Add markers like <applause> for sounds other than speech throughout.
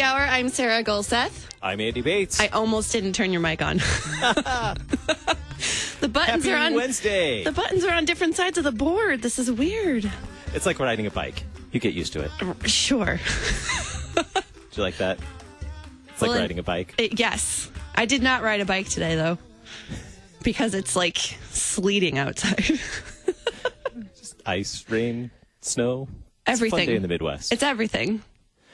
Welcome to the coffee hour. I'm Sarah Gulseth. I'm Andy Bates. I almost didn't turn your mic on. <laughs> the buttons Happy are on Wednesday. The buttons are on different sides of the board. This is weird. It's like riding a bike. You get used to it. Sure. <laughs> Do you like that? It's Well, like riding a bike. It- yes. I did not ride a bike today though. Because it's like sleeting outside. <laughs> Just Ice, rain, snow. It's Everything. day in the Midwest. it's everything.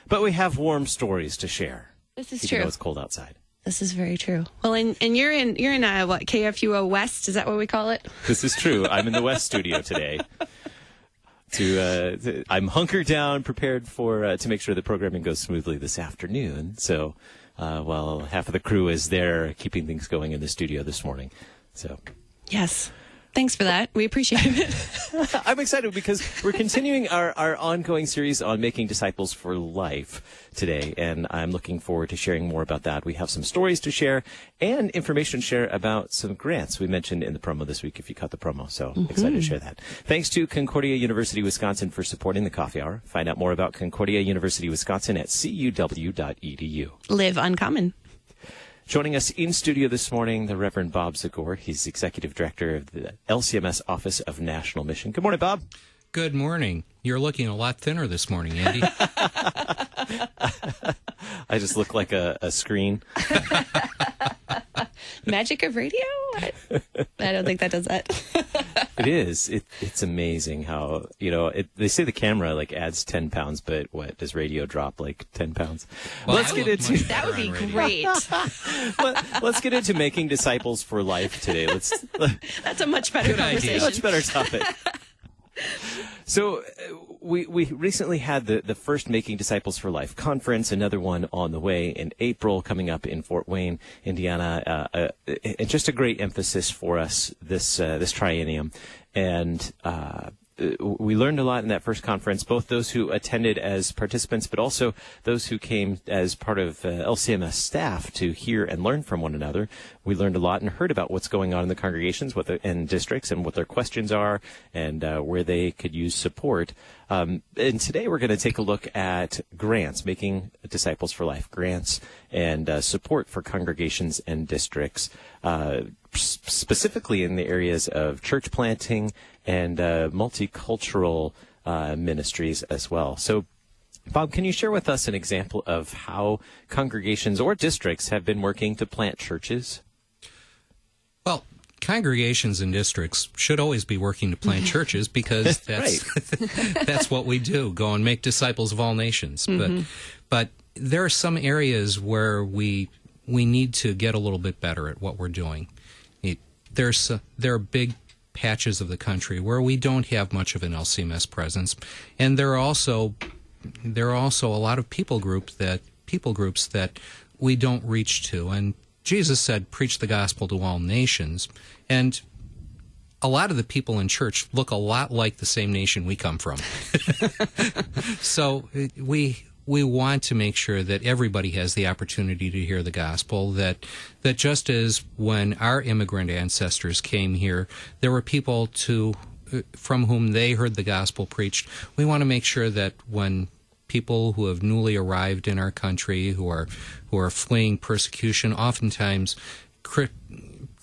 But we have warm stories to share. This is Even true. though it's cold outside. This is very true. Well, and, and you're in you're in uh, what KFUO West? Is that what we call it? <laughs> This is true. I'm in the West studio today. To, uh, to- I'm hunkered down, prepared for uh, to make sure the programming goes smoothly this afternoon. So, uh, while half of the crew is there, keeping things going in the studio this morning. So, Yes. Thanks for that. We appreciate it. <laughs> I'm excited because we're continuing our, our ongoing series on making disciples for life today, and I'm looking forward to sharing more about that. We have some stories to share and information to share about some grants we mentioned in the promo this week if you caught the promo. So mm-hmm. excited to share that. Thanks to Concordia University Wisconsin for supporting the coffee hour. Find out more about Concordia University Wisconsin at cuw.edu. Live uncommon. Joining us in studio this morning, the Reverend Bob Zagore. He's Executive Director of the LCMS Office of National Mission. Good morning, Bob. Good morning. You're looking a lot thinner this morning, Andy. <laughs> I just look like a, a screen. <laughs> Magic of radio? I, I don't think that does that. <laughs> It is. It, it's amazing how you know. It, they say the camera like adds ten pounds, but what does radio drop like ten pounds? Well, let's get into <laughs> That would be great. <laughs> let, us get into making disciples for life today. Let's That's a much better Good idea. conversation. much better topic. <laughs> So uh, we we recently had the the first Making Disciples for Life conference, another one on the way in April, coming up in Fort Wayne, Indiana, uh, uh, and just a great emphasis for us this uh, this triennium, and. Uh, we learned a lot in that first conference, both those who attended as participants, but also those who came as part of uh, LCMS staff to hear and learn from one another. We learned a lot and heard about what's going on in the congregations, what the, and districts, and what their questions are, and uh, where they could use support. Um, and today we're going to take a look at grants, making disciples for life grants, and uh, support for congregations and districts. Uh, specifically in the areas of church planting and uh, multicultural uh, ministries as well. So, Bob, can you share with us an example of how congregations or districts have been working to plant churches? Well, congregations and districts should always be working to plant <laughs> churches because that's <laughs> that's what we do. Go and make disciples of all nations. But but there are some areas where we we need to get a little bit better at what we're doing. It, there's uh, there are big patches of the country where we don't have much of an LCMS presence, and there are also there are also a lot of people groups that people groups that we don't reach to. And Jesus said preach the gospel to all nations. And a lot of the people in church look a lot like the same nation we come from. <laughs> So we we want to make sure that everybody has the opportunity to hear the gospel that that just as when our immigrant ancestors came here there were people to uh, from whom they heard the gospel preached. We want to make sure that when people who have newly arrived in our country who are who are fleeing persecution oftentimes cri-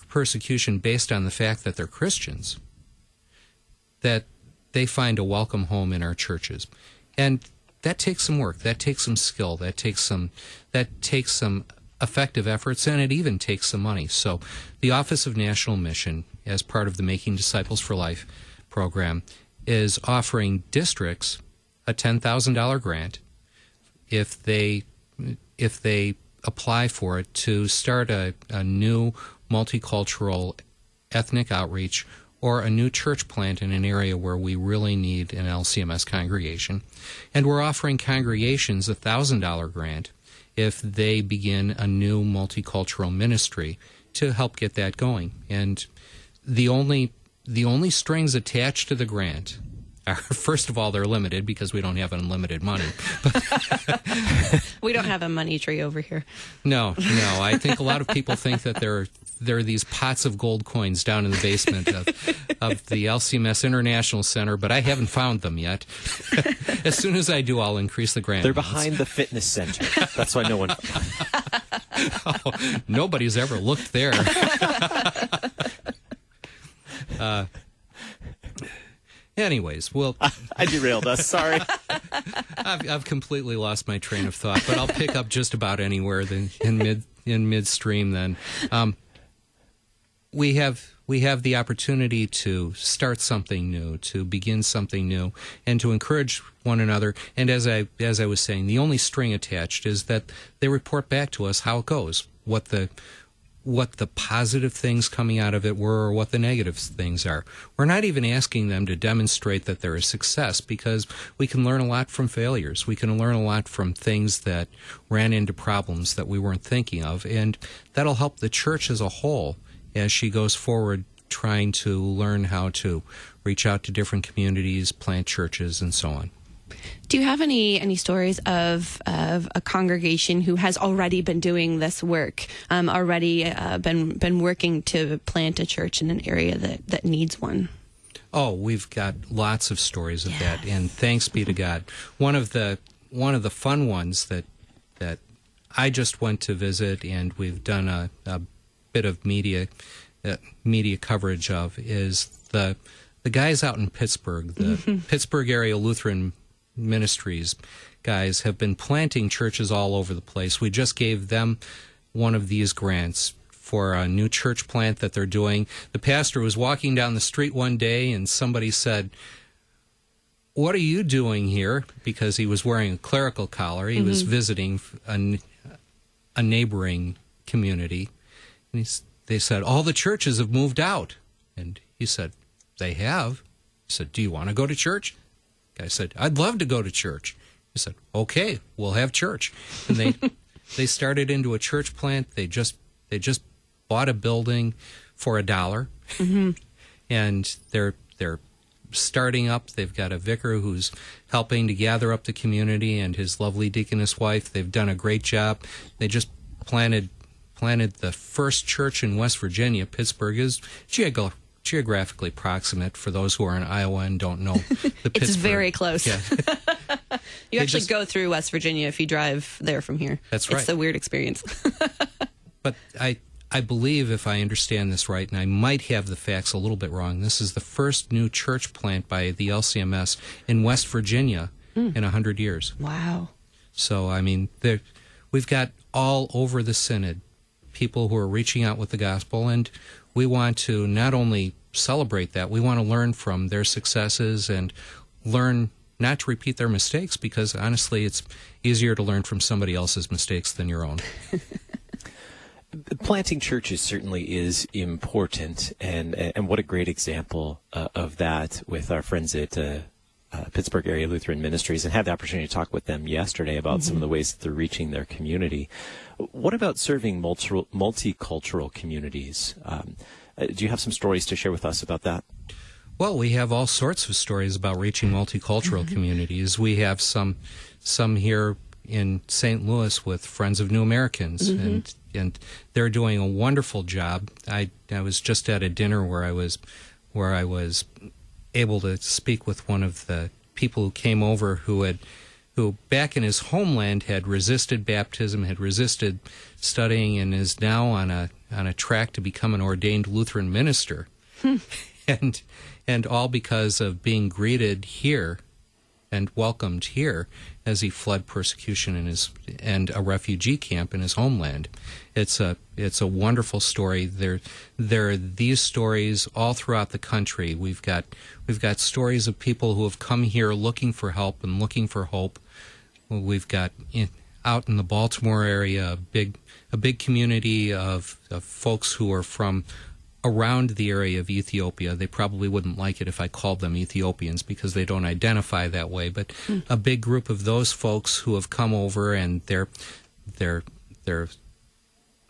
persecution based on the fact that they're Christians that they find a welcome home in our churches. And that takes some work. That takes some skill. That takes some that takes some effective efforts and it even takes some money. So the office of national mission as part of the making disciples for life program is offering districts a $10,000 grant if they if they apply for it to start a, a new multicultural ethnic outreach or a new church plant in an area where we really need an LCMS congregation. And we're offering congregations a $1,000 grant if they begin a new multicultural ministry to help get that going. And the only the only strings attached to the grant are <laughs> first of all they're limited because we don't have unlimited money. <laughs> <laughs> We don't have a money tree over here. No, no. I think a lot of people think that there are there are these pots of gold coins down in the basement of, <laughs> of the LCMS International Center, but I haven't found them yet. <laughs> as soon as I do, I'll increase the grant. They're amounts. behind the fitness center. That's why no one. <laughs> oh, nobody's ever looked there. uh, anyways, well, I derailed us. Sorry. I've, I've completely lost my train of thought, but I'll pick up just about anywhere then in mid in midstream. Then um, we have we have the opportunity to start something new, to begin something new, and to encourage one another. And as I as I was saying, the only string attached is that they report back to us how it goes, what the what the positive things coming out of it were or what the negative things are. We're not even asking them to demonstrate that they're a success because we can learn a lot from failures. We can learn a lot from things that ran into problems that we weren't thinking of. And that'll help the church as a whole as she goes forward trying to learn how to reach out to different communities, plant churches, and so on. Do you have any any stories of of a congregation who has already been doing this work, um, already uh, been been working to plant a church in an area that that needs one? Oh, we've got lots of stories of yes. that, and thanks be to God. One of the one of the fun ones that that I just went to visit, and we've done a, a bit of media uh, media coverage of is the the guys out in Pittsburgh, the mm-hmm. Pittsburgh area Lutheran Ministries guys have been planting churches all over the place. We just gave them one of these grants for a new church plant that they're doing. The pastor was walking down the street one day and somebody said, What are you doing here? Because he was wearing a clerical collar. He mm-hmm. was visiting a, a neighboring community. And they said, All the churches have moved out. And he said, They have. He said, Do you want to go to church? Guy said, "I'd love to go to church." He said, "Okay, we'll have church." And they <laughs> they started into a church plant. They just they just bought a building for a dollar, mm-hmm. <laughs> and they're they're starting up. They've got a vicar who's helping to gather up the community, and his lovely deaconess wife. They've done a great job. They just planted planted the first church in West Virginia. Pittsburgh is geog- geographically proximate for those who are in Iowa and don't know <laughs> the It's Pittsburgh. very close. Yeah. <laughs> <laughs> you actually just, go through West Virginia if you drive there from here. That's right. It's a weird experience. but I I believe if I understand this right, and I might have the facts a little bit wrong, this is the first new church plant by the LCMS in West Virginia mm. in a hundred years. Wow. So I mean, there, we've got all over the synod people who are reaching out with the gospel, and we want to not only celebrate that, we want to learn from their successes and learn not to repeat their mistakes because honestly, it's easier to learn from somebody else's mistakes than your own. <laughs> Planting churches certainly is important, and and what a great example uh, of that with our friends at uh, uh, Pittsburgh Area Lutheran Ministries, and had the opportunity to talk with them yesterday about mm-hmm. some of the ways that they're reaching their community. What about serving multi- multicultural communities? Um, uh, do you have some stories to share with us about that? Well, we have all sorts of stories about reaching multicultural mm-hmm. communities. We have some some here in St. Louis with Friends of New Americans, mm-hmm. and and they're doing a wonderful job. I I was just at a dinner where I was where I was able to speak with one of the people who came over who had who back in his homeland had resisted baptism, had resisted studying, and is now on a on a track to become an ordained Lutheran minister, hmm. <laughs> and and all because of being greeted here and welcomed here as he fled persecution in his and a refugee camp in his homeland. It's a it's a wonderful story. There there are these stories all throughout the country. We've got we've got stories of people who have come here looking for help and looking for hope. We've got in, out in the Baltimore area a big a big community of, of folks who are from around the area of Ethiopia. They probably wouldn't like it if I called them Ethiopians because they don't identify that way. But mm. a big group of those folks who have come over and their their their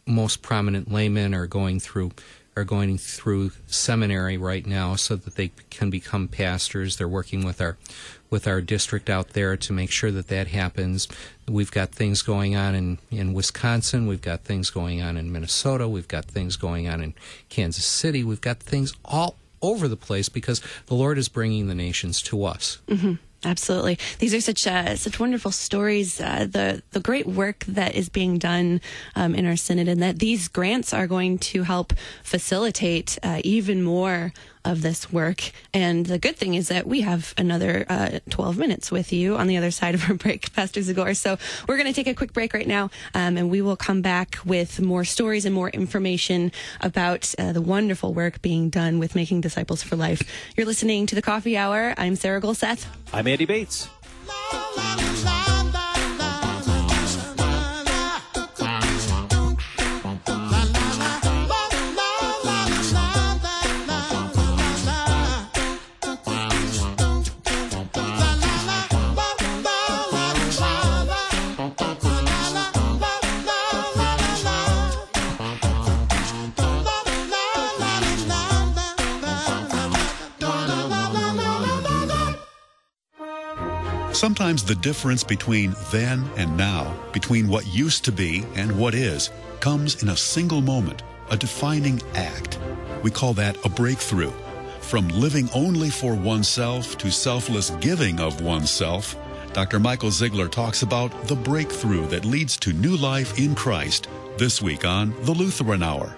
most prominent laymen are going through are going through seminary right now so that they can become pastors. They're working with our with our district out there to make sure that that happens. We've got things going on in, in Wisconsin. We've got things going on in Minnesota. We've got things going on in Kansas City. We've got things all over the place because the Lord is bringing the nations to us. Mm-hmm. Absolutely, these are such uh, such wonderful stories. Uh, the the great work that is being done um, in our synod, and that these grants are going to help facilitate uh, even more of this work. And the good thing is that we have another uh, 12 minutes with you on the other side of our <laughs> break, Pastor Zagore. So we're going to take a quick break right now, um, and we will come back with more stories and more information about uh, the wonderful work being done with Making Disciples for Life. You're listening to the Coffee Hour. I'm Sarah Gulseth. I'm Andy Bates. Sometimes the difference between then and now, between what used to be and what is, comes in a single moment, a defining act. We call that a breakthrough. From living only for oneself to selfless giving of oneself, Dr. Michael Zeigler talks about the breakthrough that leads to new life in Christ this week on the Lutheran Hour.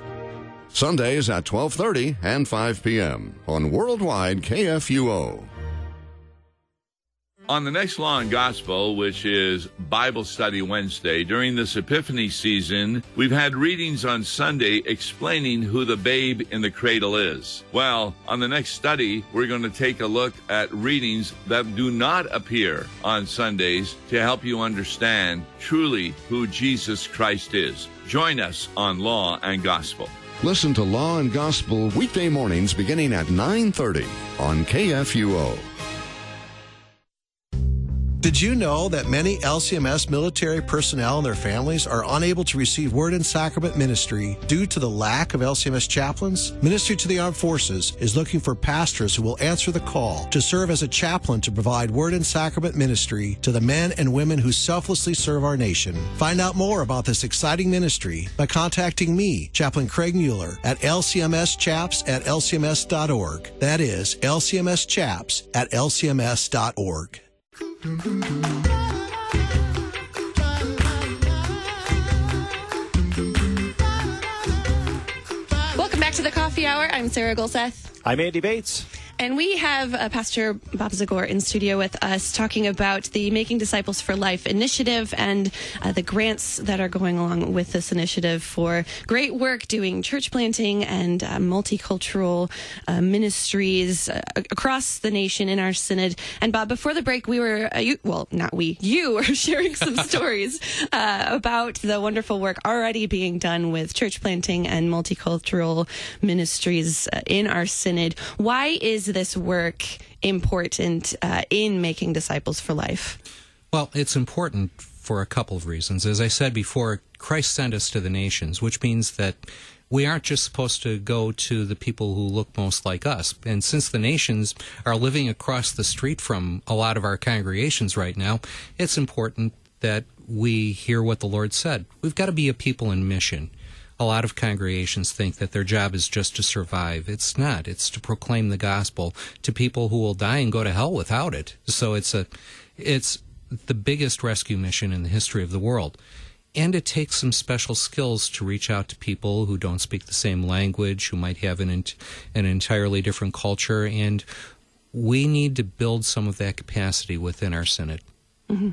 Sundays at 12:30 and 5 p.m. on Worldwide KFUO. On the next Law and Gospel, which is Bible Study Wednesday, during this Epiphany season, we've had readings on Sunday explaining who the babe in the cradle is. Well, on the next study, we're going to take a look at readings that do not appear on Sundays to help you understand truly who Jesus Christ is. Join us on Law and Gospel. Listen to Law and Gospel weekday mornings beginning at 9:30 on KFUO. Did you know that many LCMS military personnel and their families are unable to receive Word and Sacrament ministry due to the lack of LCMS chaplains? Ministry to the Armed Forces is looking for pastors who will answer the call to serve as a chaplain to provide Word and Sacrament ministry to the men and women who selflessly serve our nation. Find out more about this exciting ministry by contacting me, Chaplain Craig Muehler, at lcmschaps at lcms.org. That is lcmschaps at lcms.org. Welcome back to the Coffee Hour. I'm Sarah Gulseth. I'm Andy Bates. And we have uh, Pastor Bob Zagore in studio with us talking about the Making Disciples for Life initiative and uh, the grants that are going along with this initiative for great work doing church planting and uh, multicultural uh, ministries uh, across the nation in our synod. And Bob, before the break, we were, uh, you, well, not we, you were <laughs> sharing some <laughs> stories about the wonderful work already being done with church planting and multicultural ministries in our synod. Why is this work important uh, in making disciples for life? Well, it's important for a couple of reasons. As I said before, Christ sent us to the nations, which means that we aren't just supposed to go to the people who look most like us. And since the nations are living across the street from a lot of our congregations right now, it's important that we hear what the Lord said. We've got to be a people in mission a lot of congregations think that their job is just to survive. It's not. It's to proclaim the gospel to people who will die and go to hell without it. So it's a, it's the biggest rescue mission in the history of the world. And it takes some special skills to reach out to people who don't speak the same language, who might have an, an entirely different culture. And we need to build some of that capacity within our Synod. Mm-hmm.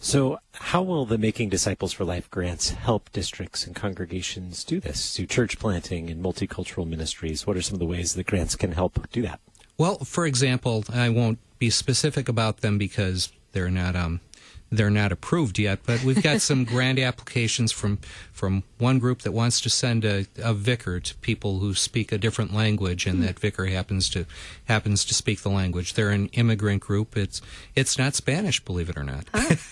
So, how will the Making Disciples for Life grants help districts and congregations do this, do church planting and multicultural ministries? What are some of the ways the grants can help do that? Well, for example, I won't be specific about them because they're not um, they're not approved yet, but we've got some <laughs> grant applications from from one group that wants to send a, a vicar to people who speak a different language, and mm. that vicar happens to happens to speak the language. They're an immigrant group. It's it's not Spanish, believe it or not. Huh? <laughs>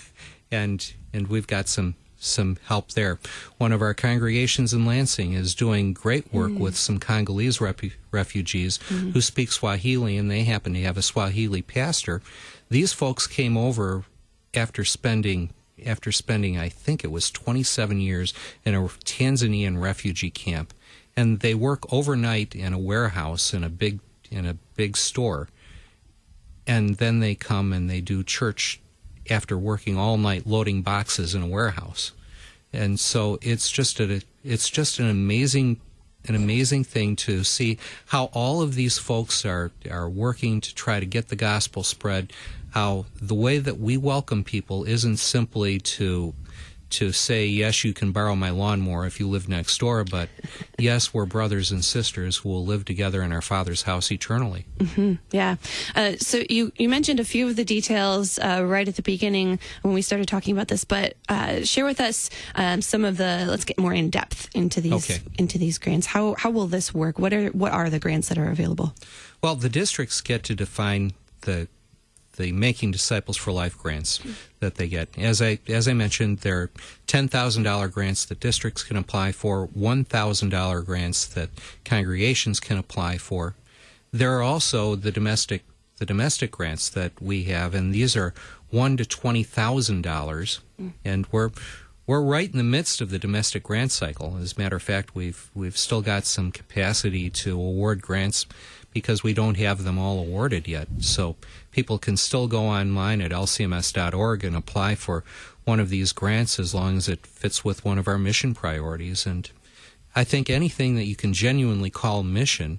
and and we've got some some help there. One of our congregations in Lansing is doing great work Mm. with some Congolese refugees Mm-hmm. who speak Swahili, and they happen to have a Swahili pastor. These folks came over after spending after spending I think it was 27 years in a Tanzanian refugee camp, and they work overnight in a warehouse in a big in a big store, and then they come and they do church after working all night loading boxes in a warehouse. And so it's just a it's just an amazing an amazing thing to see how all of these folks are are working to try to get the gospel spread how the way that we welcome people isn't simply to to say yes you can borrow my lawnmower if you live next door but yes we're brothers and sisters who will live together in our father's house eternally Yeah. Uh, so you, you mentioned a few of the details uh, right at the beginning when we started talking about this, but uh, share with us um, some of the. Let's get more in depth into these Okay. into these grants. How how will this work? What are what are the grants that are available? Well, the districts get to define the the Making Disciples for Life grants that they get. As I as I mentioned, there are ten thousand dollar grants that districts can apply for, one thousand dollar grants that congregations can apply for. There are also the domestic the domestic grants that we have, and these are one to twenty thousand dollars, mm. and we're we're right in the midst of the domestic grant cycle. As a matter of fact, we've we've still got some capacity to award grants because we don't have them all awarded yet. So people can still go online at lcms.org and apply for one of these grants as long as it fits with one of our mission priorities. And I think anything that you can genuinely call mission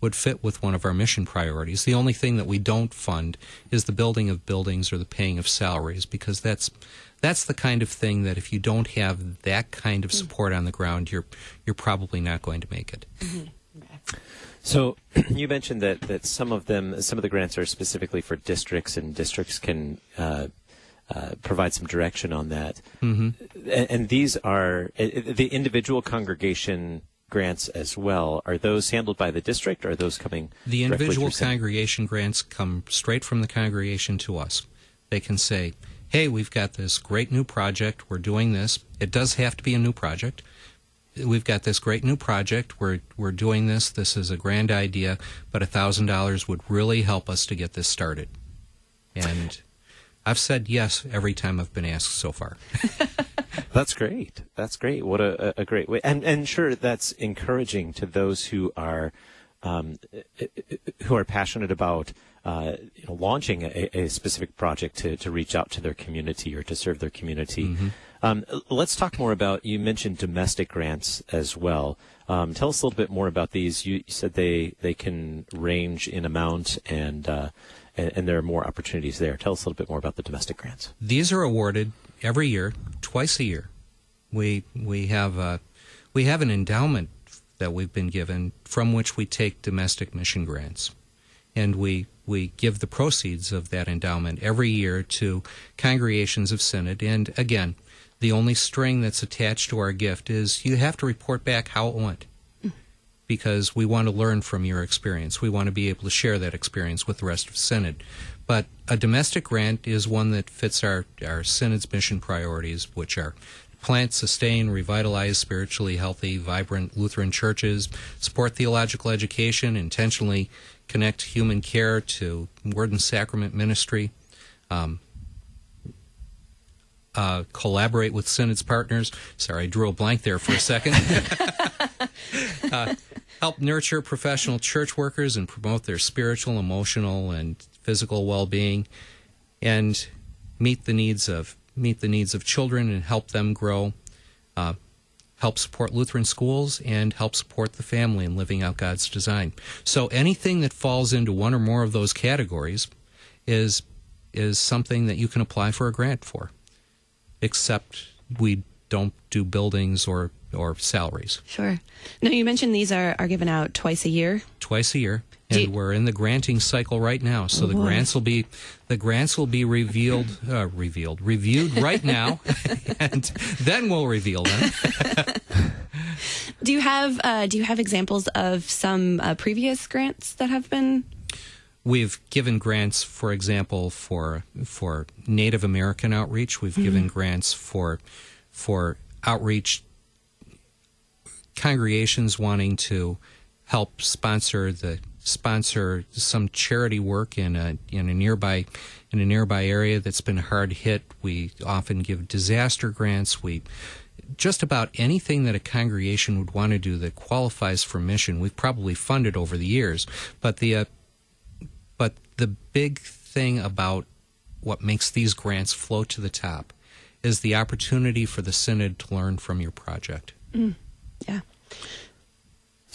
would fit with one of our mission priorities. The only thing that we don't fund is the building of buildings or the paying of salaries because that's that's the kind of thing that if you don't have that kind of support on the ground, you're you're probably not going to make it. Mm-hmm. So <clears throat> you mentioned that, that some of them, some of the grants are specifically for districts, and districts can uh, uh, provide some direction on that. Mm-hmm. And, and these are the individual congregation grants as well. Are those handled by the district, or are those coming? The individual congregation grants come straight from the congregation to us. They can say, "Hey, we've got this great new project. We're doing this. It does have to be a new project. We've got this great new project. We're we're doing this. This is a grand idea, but a thousand dollars would really help us to get this started." And I've said yes every time I've been asked so far. <laughs> That's great. That's great. What a, a great way. And and sure, that's encouraging to those who are um, who are passionate about uh, you know, launching a, a specific project to, to reach out to their community or to serve their community. Um, let's talk more about. You mentioned domestic grants as well. Um, tell us a little bit more about these. You, you said they they can range in amount and. Uh, and, and there are more opportunities there. Tell us a little bit more about the domestic grants. These are awarded every year, twice a year. We we have a, we have an endowment that we've been given from which we take domestic mission grants, and we we give the proceeds of that endowment every year to congregations of synod. And again, the only string that's attached to our gift is you have to report back how it went because we want to learn from your experience. We want to be able to share that experience with the rest of the Synod. But a domestic grant is one that fits our, our Synod's mission priorities, which are plant, sustain, revitalize spiritually healthy, vibrant Lutheran churches, support theological education, intentionally connect human care to word and sacrament ministry, um, uh, collaborate with Synod's partners. Sorry, I drew a blank there for a second. <laughs> uh, help nurture professional church workers and promote their spiritual, emotional, and physical well-being, and meet the needs of meet the needs of children and help them grow. Uh, help support Lutheran schools and help support the family in living out God's design. So anything that falls into one or more of those categories is is something that you can apply for a grant for. Except we don't do buildings or or salaries. Sure. Now you mentioned these are are given out twice a year. twice a year and you- we're in the granting cycle right now so the Boy. grants will be the grants will be revealed uh, revealed reviewed right now <laughs> and then we'll reveal them <laughs> Do you have uh, do you have examples of some uh, previous grants that have been? We've given grants for example for for native american outreach we've given grants for for outreach, congregations wanting to help sponsor the sponsor some charity work in a in a nearby in a nearby area that's been hard hit. We often give disaster grants. We just about anything that a congregation would want to do that qualifies for mission. We've probably funded over the years, but the uh, the big thing about what makes these grants float to the top is the opportunity for the synod to learn from your project. Mm. Yeah.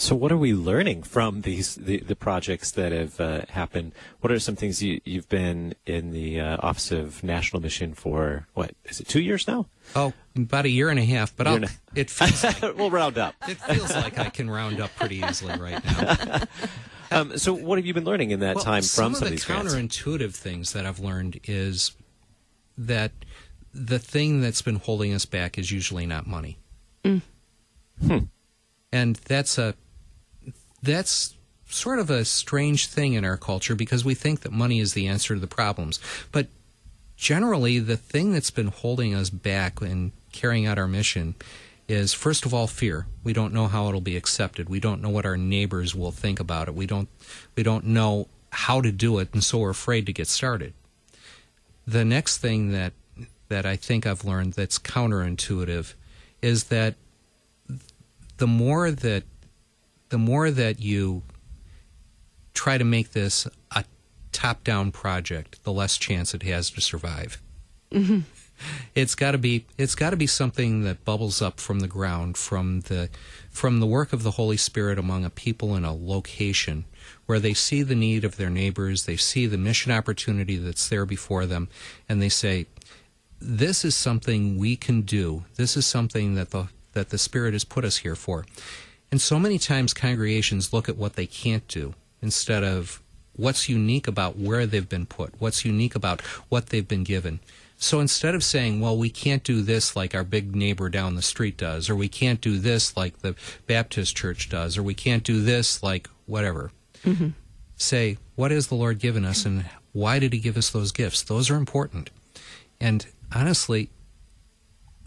So, what are we learning from these the, the projects that have uh, happened? What are some things you, you've been in the uh, Office of National Mission for? What is it? Two years now? Oh, about a year and a half. But Year I'll, <laughs> it feels like <laughs> we'll round up. it feels like I can round up pretty easily right now. <laughs> Um, so, what have you been learning in that Well, time from some of of the these grants? counterintuitive things that I've learned is that the thing that's been holding us back is usually not money, Hmm. and that's a that's sort of a strange thing in our culture because we think that money is the answer to the problems, but generally the thing that's been holding us back in carrying out our mission is first of all fear. We don't know how it'll be accepted. We don't know what our neighbors will think about it. We don't we don't know how to do it and so we're afraid to get started. The next thing that that I think I've learned that's counterintuitive is that the more that the more that you try to make this a top-down project, the less chance it has to survive. Mm-hmm. It's got to be it's got to be something that bubbles up from the ground from the from the work of the Holy Spirit among a people in a location where they see the need of their neighbors, they see the mission opportunity that's there before them and they say this is something we can do. This is something that the that the Spirit has put us here for. And so many times congregations look at what they can't do instead of what's unique about where they've been put, what's unique about what they've been given. So instead of saying, well, we can't do this like our big neighbor down the street does, or we can't do this like the Baptist church does, or we can't do this like whatever, mm-hmm. say, what has the Lord given us and why did He give us those gifts? Those are important. And honestly,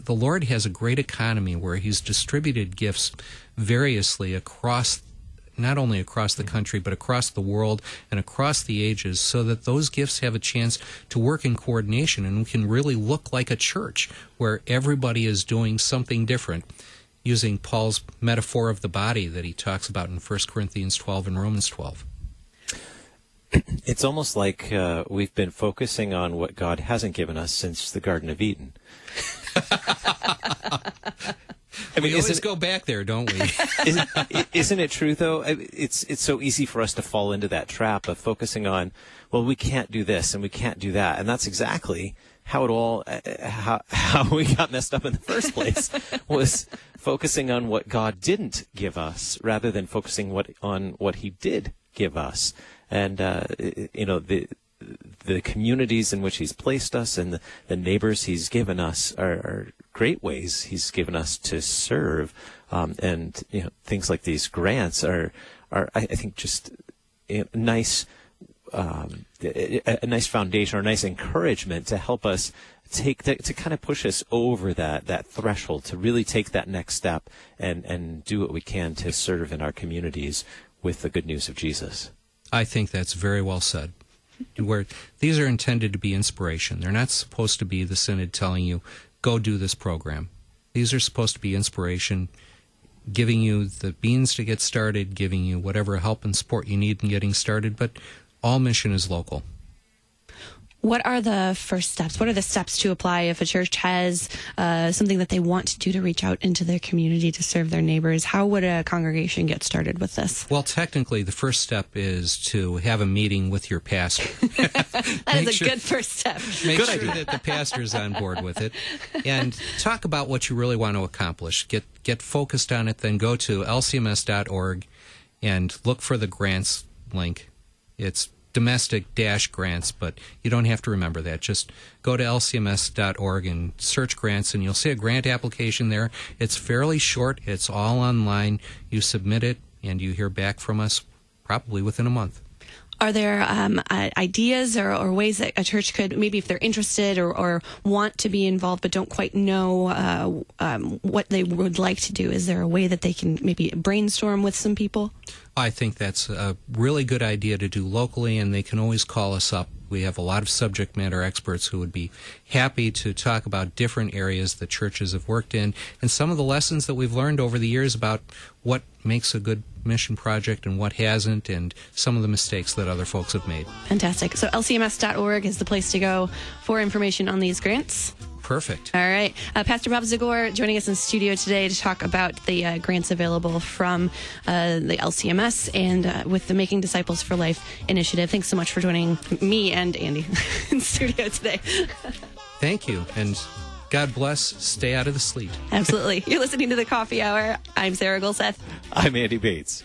the Lord has a great economy where He's distributed gifts variously across, not only across the country, but across the world and across the ages, so that those gifts have a chance to work in coordination and we can really look like a church where everybody is doing something different. Using Paul's metaphor of the body that he talks about in 1 Corinthians 12 and Romans 12. <clears throat> It's almost like uh, we've been focusing on what God hasn't given us since the Garden of Eden. <laughs> I mean, we always go back there, don't we? <laughs> isn't, isn't it true though? It's it's so easy for us to fall into that trap of focusing on, well, we can't do this and we can't do that, and that's exactly how it all uh, how <laughs> how we got messed up in the first place was focusing on what God didn't give us rather than focusing what on what He did give us, and uh, you know the the communities in which he's placed us and the, the neighbors he's given us are, are great ways he's given us to serve. Um, and you know, things like these grants are, are I, I think, just you know, nice, um, a, a nice foundation or a nice encouragement to help us take that, to kind of push us over that, that threshold to really take that next step and, and do what we can to serve in our communities with the good news of Jesus. I think that's very well said. Where these are intended to be inspiration. They're not supposed to be the synod telling you, go do this program. These are supposed to be inspiration, giving you the beans to get started, giving you whatever help and support you need in getting started, but all mission is local. What are the first steps? What are the steps to apply if a church has uh, something that they want to do to reach out into their community to serve their neighbors? How would a congregation get started with this? Well, technically, the first step is to have a meeting with your pastor. <laughs> <laughs> that is a sure- good first step. Make sure that the <laughs> pastor is on board with it, and talk about what you really want to accomplish. Get get focused on it. Then go to lcms.org and look for the grants link. It's domestic dash grants, but you don't have to remember that. Just go to lcms.org and search grants, and you'll see a grant application there. It's fairly short. It's all online. You submit it, and you hear back from us probably within a month. Are there um, uh, ideas or, or, ways that a church could maybe if they're interested or, or want to be involved but don't quite know uh, um, what they would like to do? Is there a way that they can maybe brainstorm with some people? I think that's a really good idea to do locally, and they can always call us up. We have a lot of subject matter experts who would be happy to talk about different areas that churches have worked in and some of the lessons that we've learned over the years about what makes a good mission project and what hasn't, and some of the mistakes that other folks have made. Fantastic. So, lcms.org is the place to go for information on these grants. Perfect. All right. Uh, Pastor Bob Zagore joining us in studio today to talk about the uh, grants available from uh, the LCMS and uh, with the Making Disciples for Life initiative. Thanks so much for joining me and Andy <laughs> in studio today. Thank you. And God bless. Stay out of the sleet. Absolutely. You're listening to the Coffee Hour. I'm Sarah Gulseth. I'm Andy Bates.